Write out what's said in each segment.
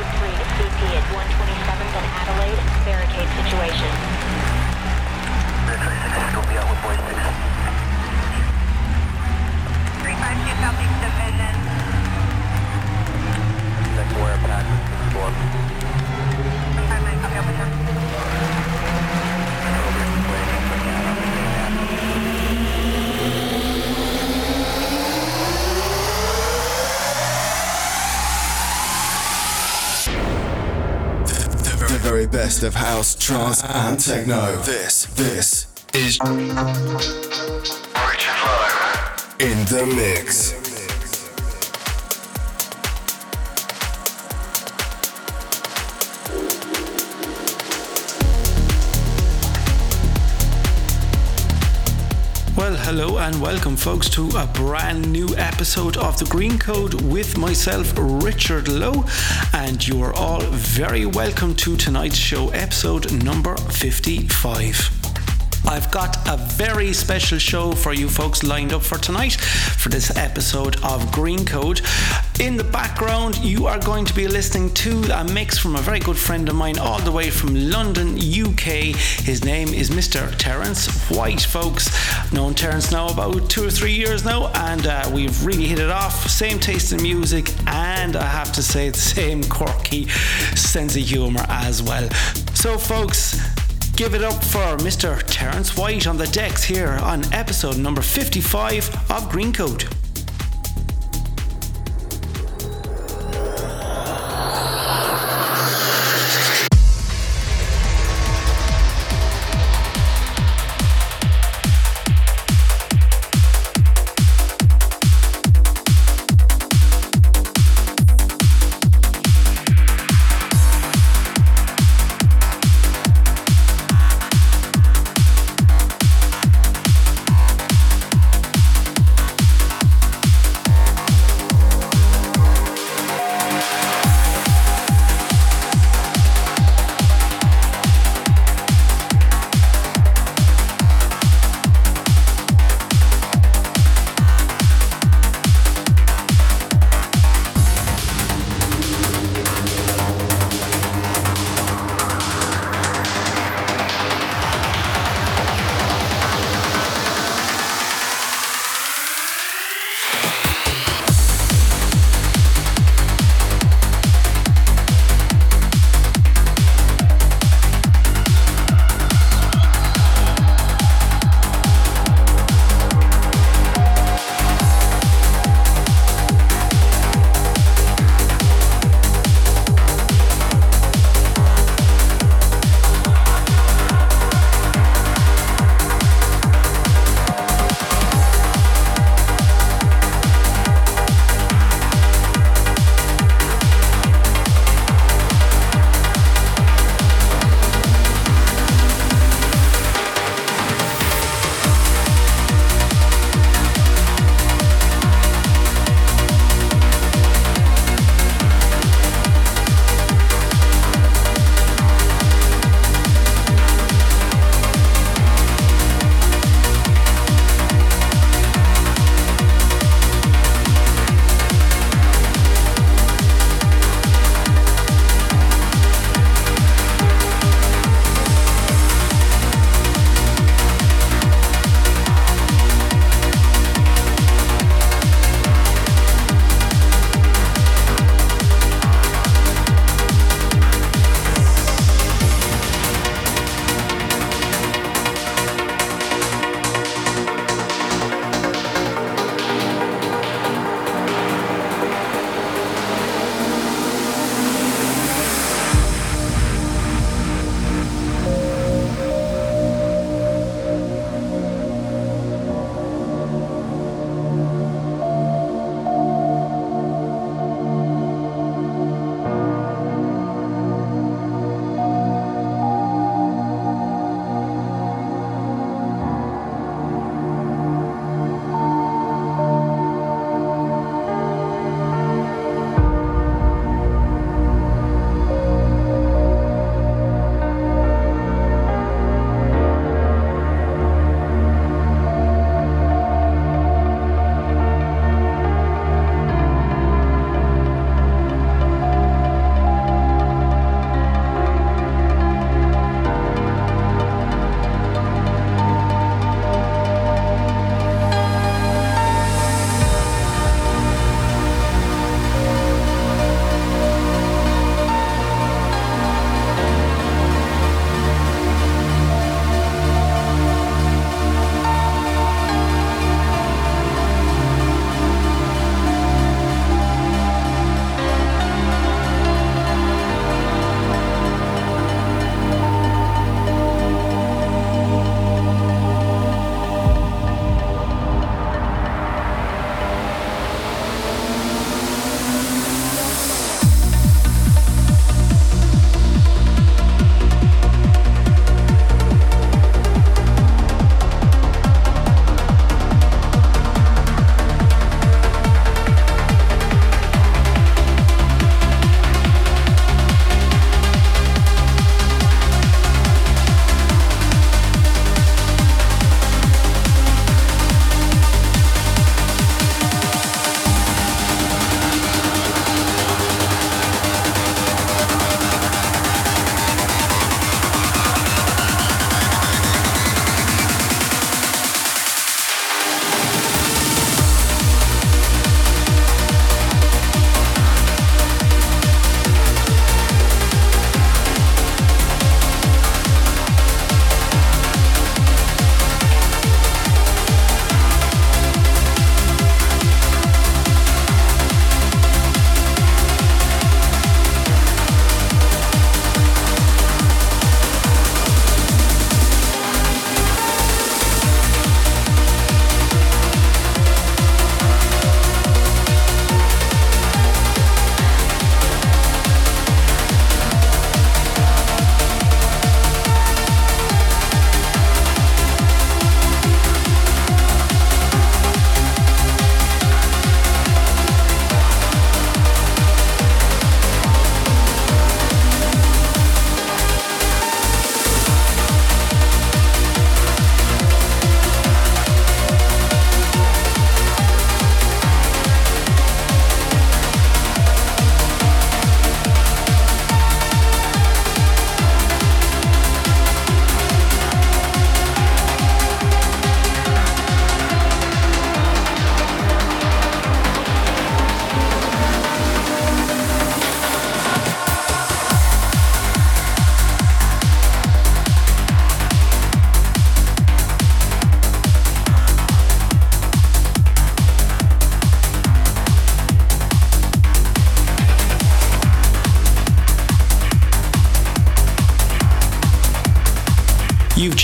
code 3 to CP at 127th and Adelaide. Barricade situation. Red 26, go be out with boys 6. 352 Southeast Division. Next wire pack, 1. 359, copy, officer. Very best of house, trance, and techno. This, this is in the mix. Hello and welcome, folks, to a brand new episode of The Green Code with myself, Richard Lowe. And you are all very welcome to tonight's show, episode number 55. I've got a very special show for you folks lined up for tonight for this episode of Green Code. In the background, you are going to be listening to a mix from a very good friend of mine, all the way from London, UK. His name is Mr. Terence White, folks. Known Terence now about two or three years now, and uh, we've really hit it off. Same taste in music, and I have to say, the same quirky sense of humour as well. So, folks, Give it up for Mr. Terence White on the decks here on episode number 55 of Green Code.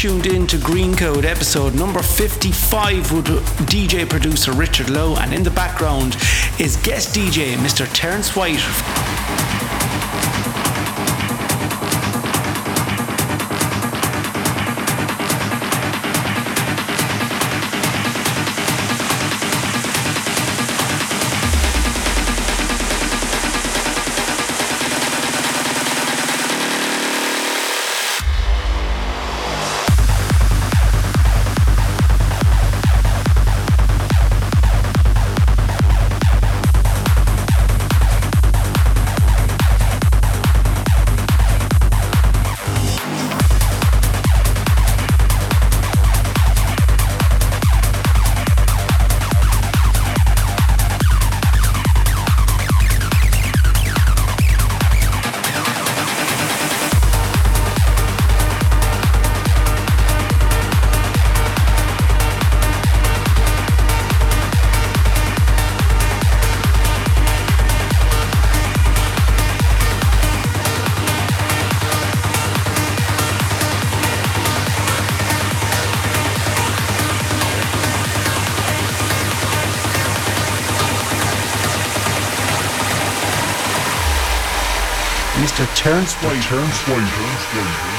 Tuned in to Green Code episode number 55 with DJ producer Richard Lowe, and in the background is guest DJ Mr. Terence White. Terence White. Terence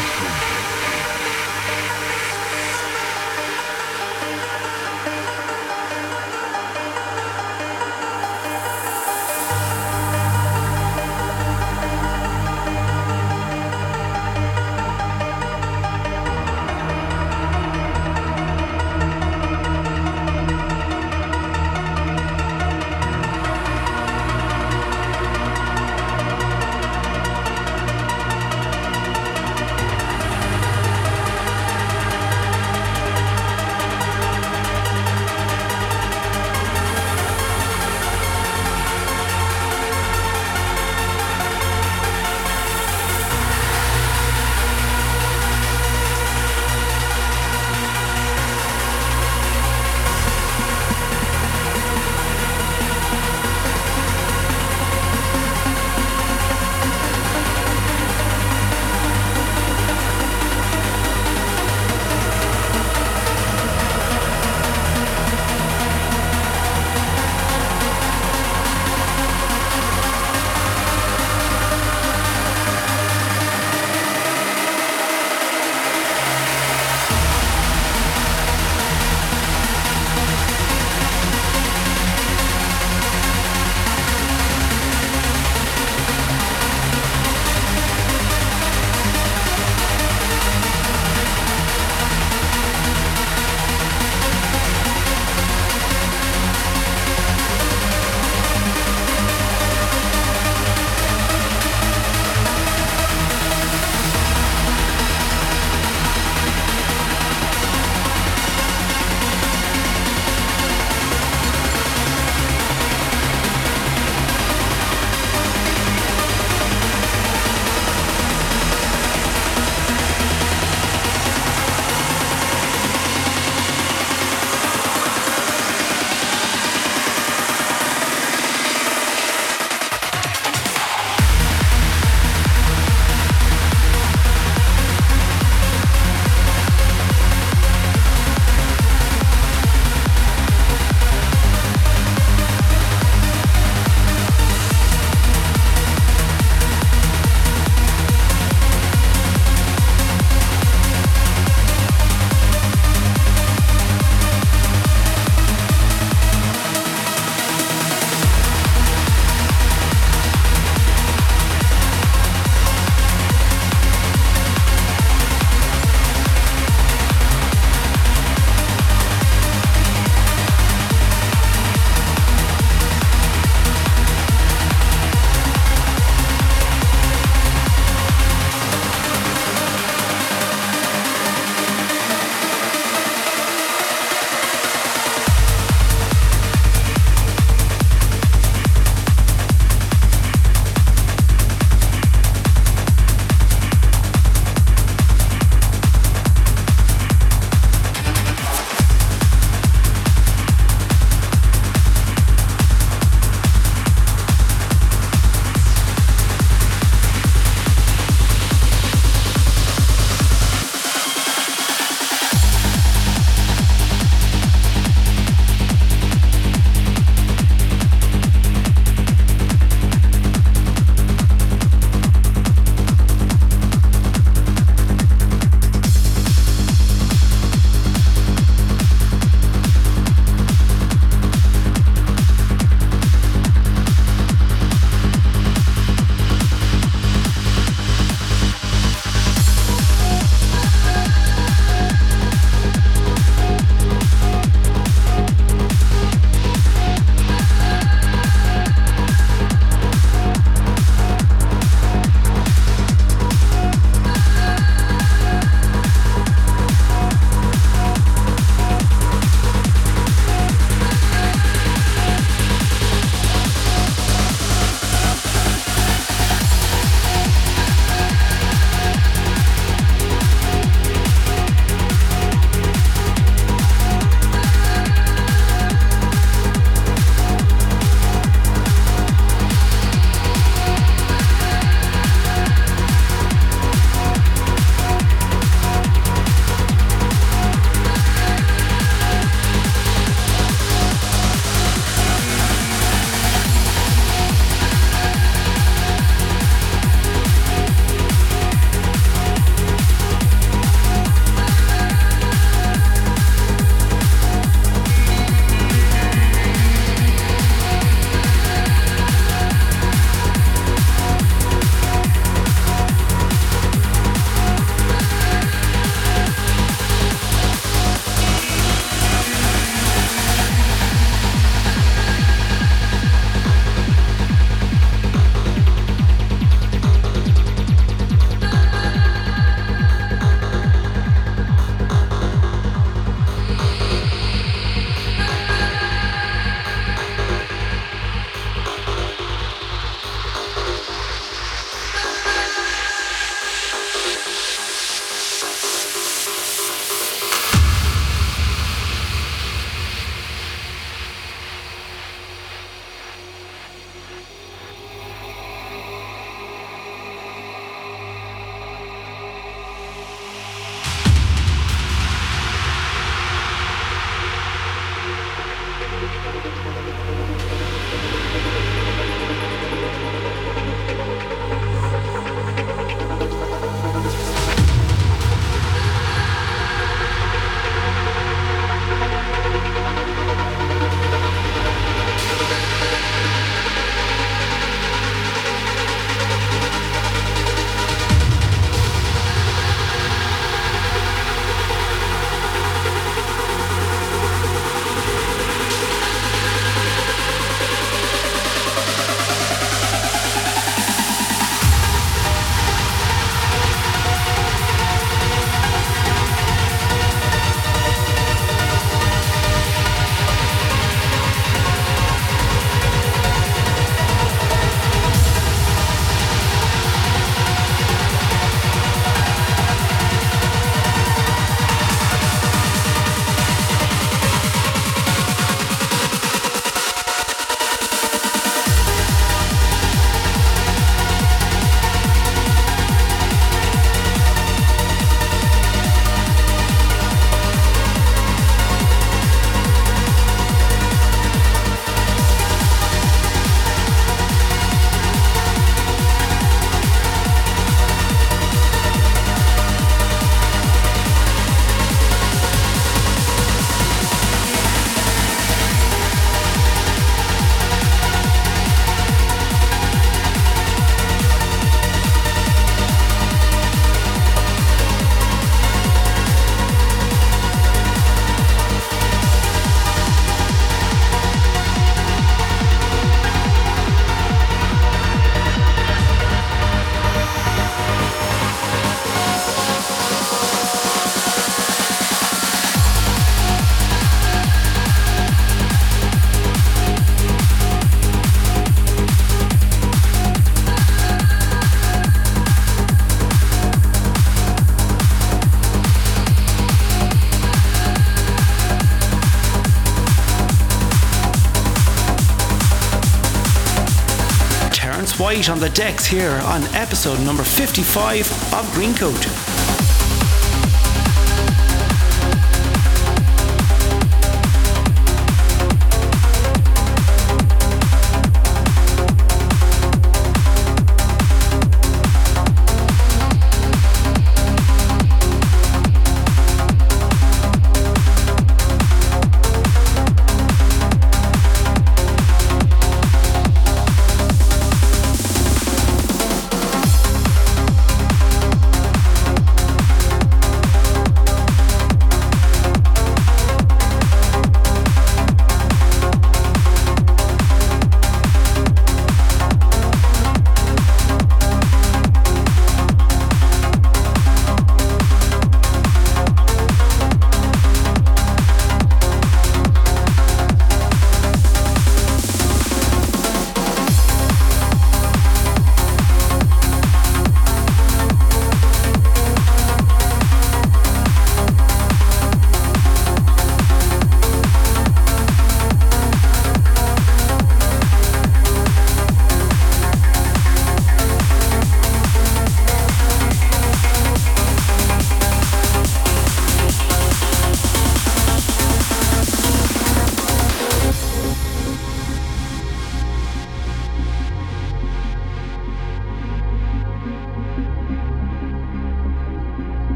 White on the decks here on episode number 55 of Green Code.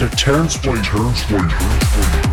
Mr. Terence White.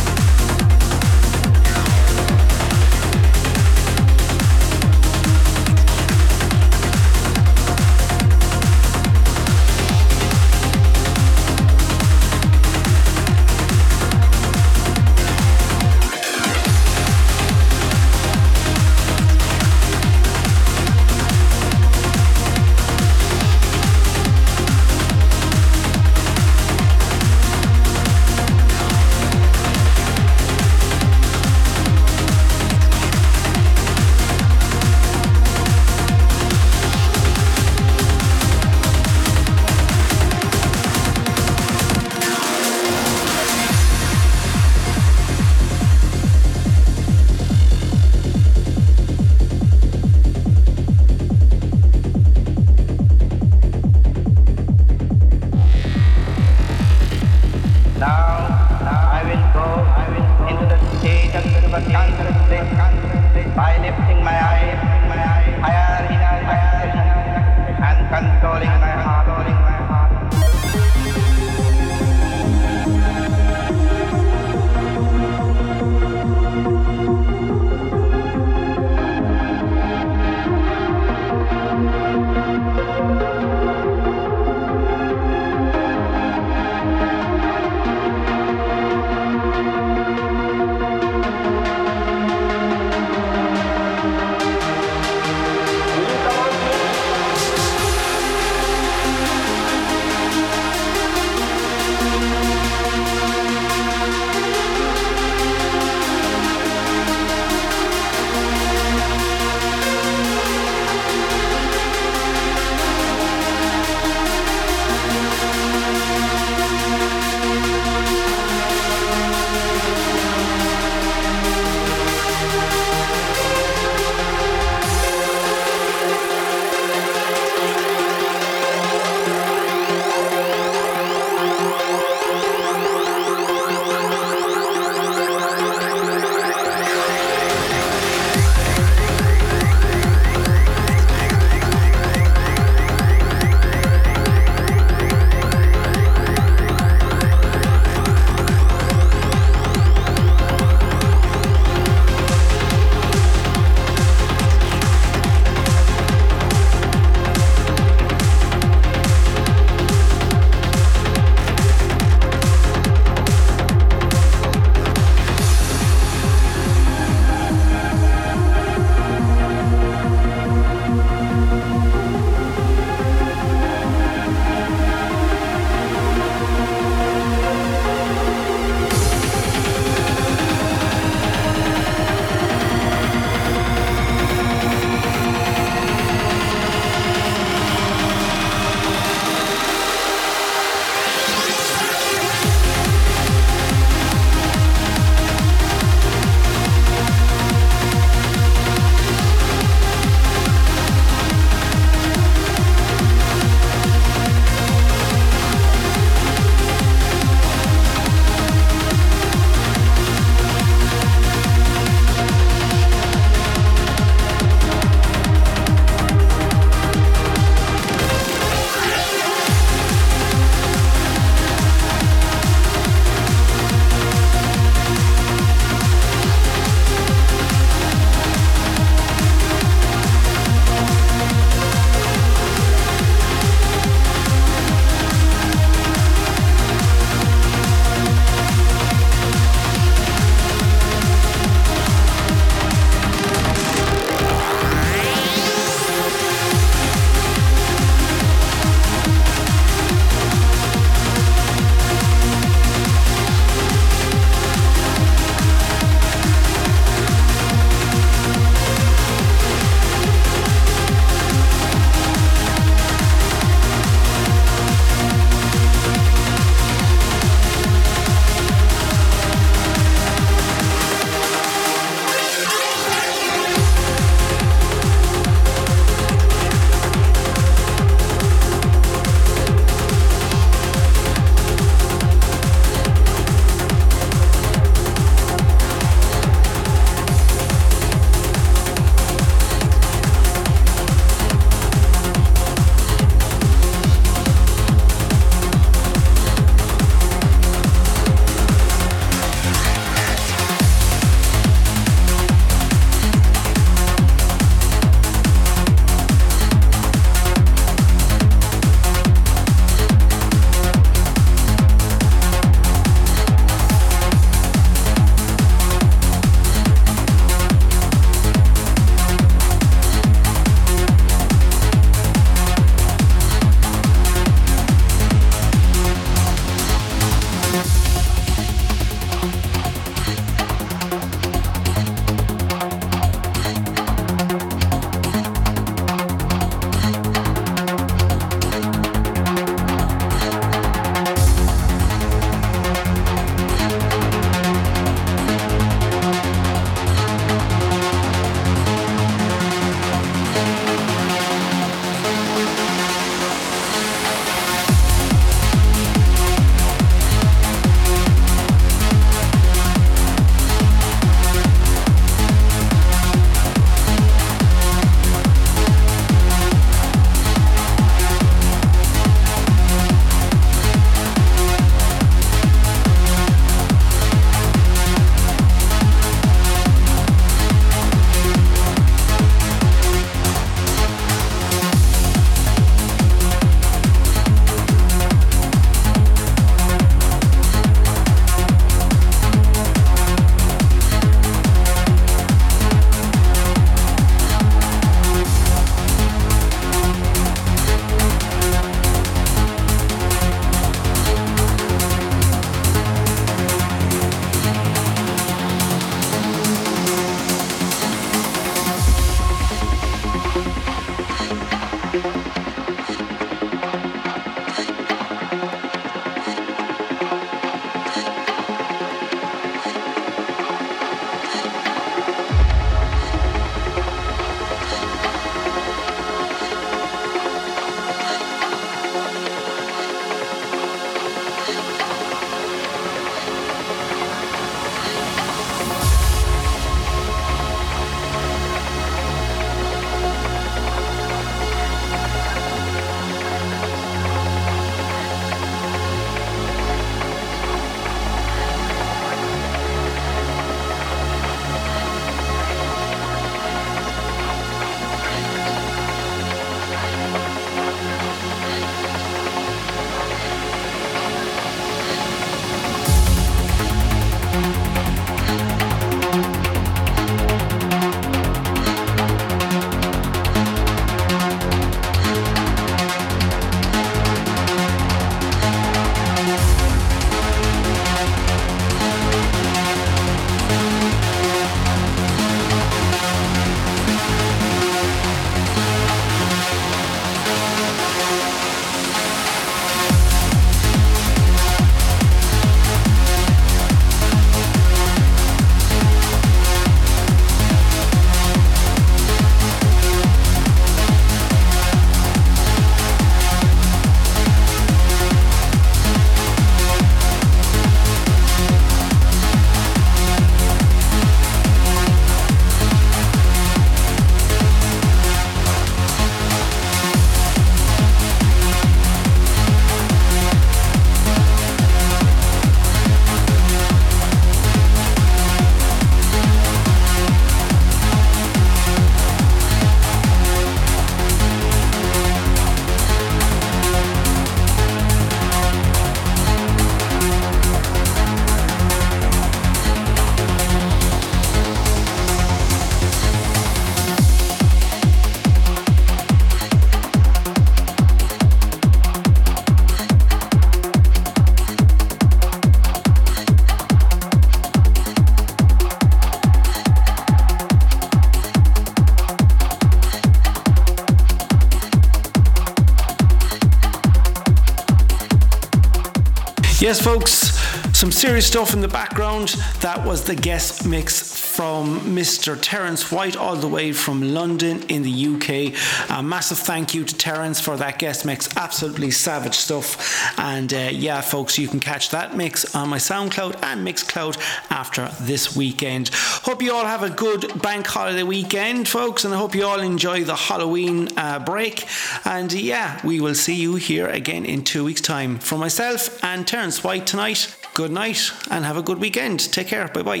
Folks, some serious stuff in the background. That was the guest mix from Mr. Terence White, all the way from London in the UK. A massive thank you to Terence for that guest mix. Absolutely savage stuff. And uh, yeah, folks, you can catch that mix on my SoundCloud and Mixcloud after this weekend. Hope you all have a good bank holiday weekend, folks, and I hope you all enjoy the Halloween uh, break. And yeah, we will see you here again in two weeks' time. For myself and Terence White tonight, good night and have a good weekend. Take care. Bye bye.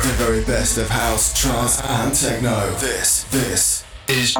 The very best of house, trance, and techno. This, this is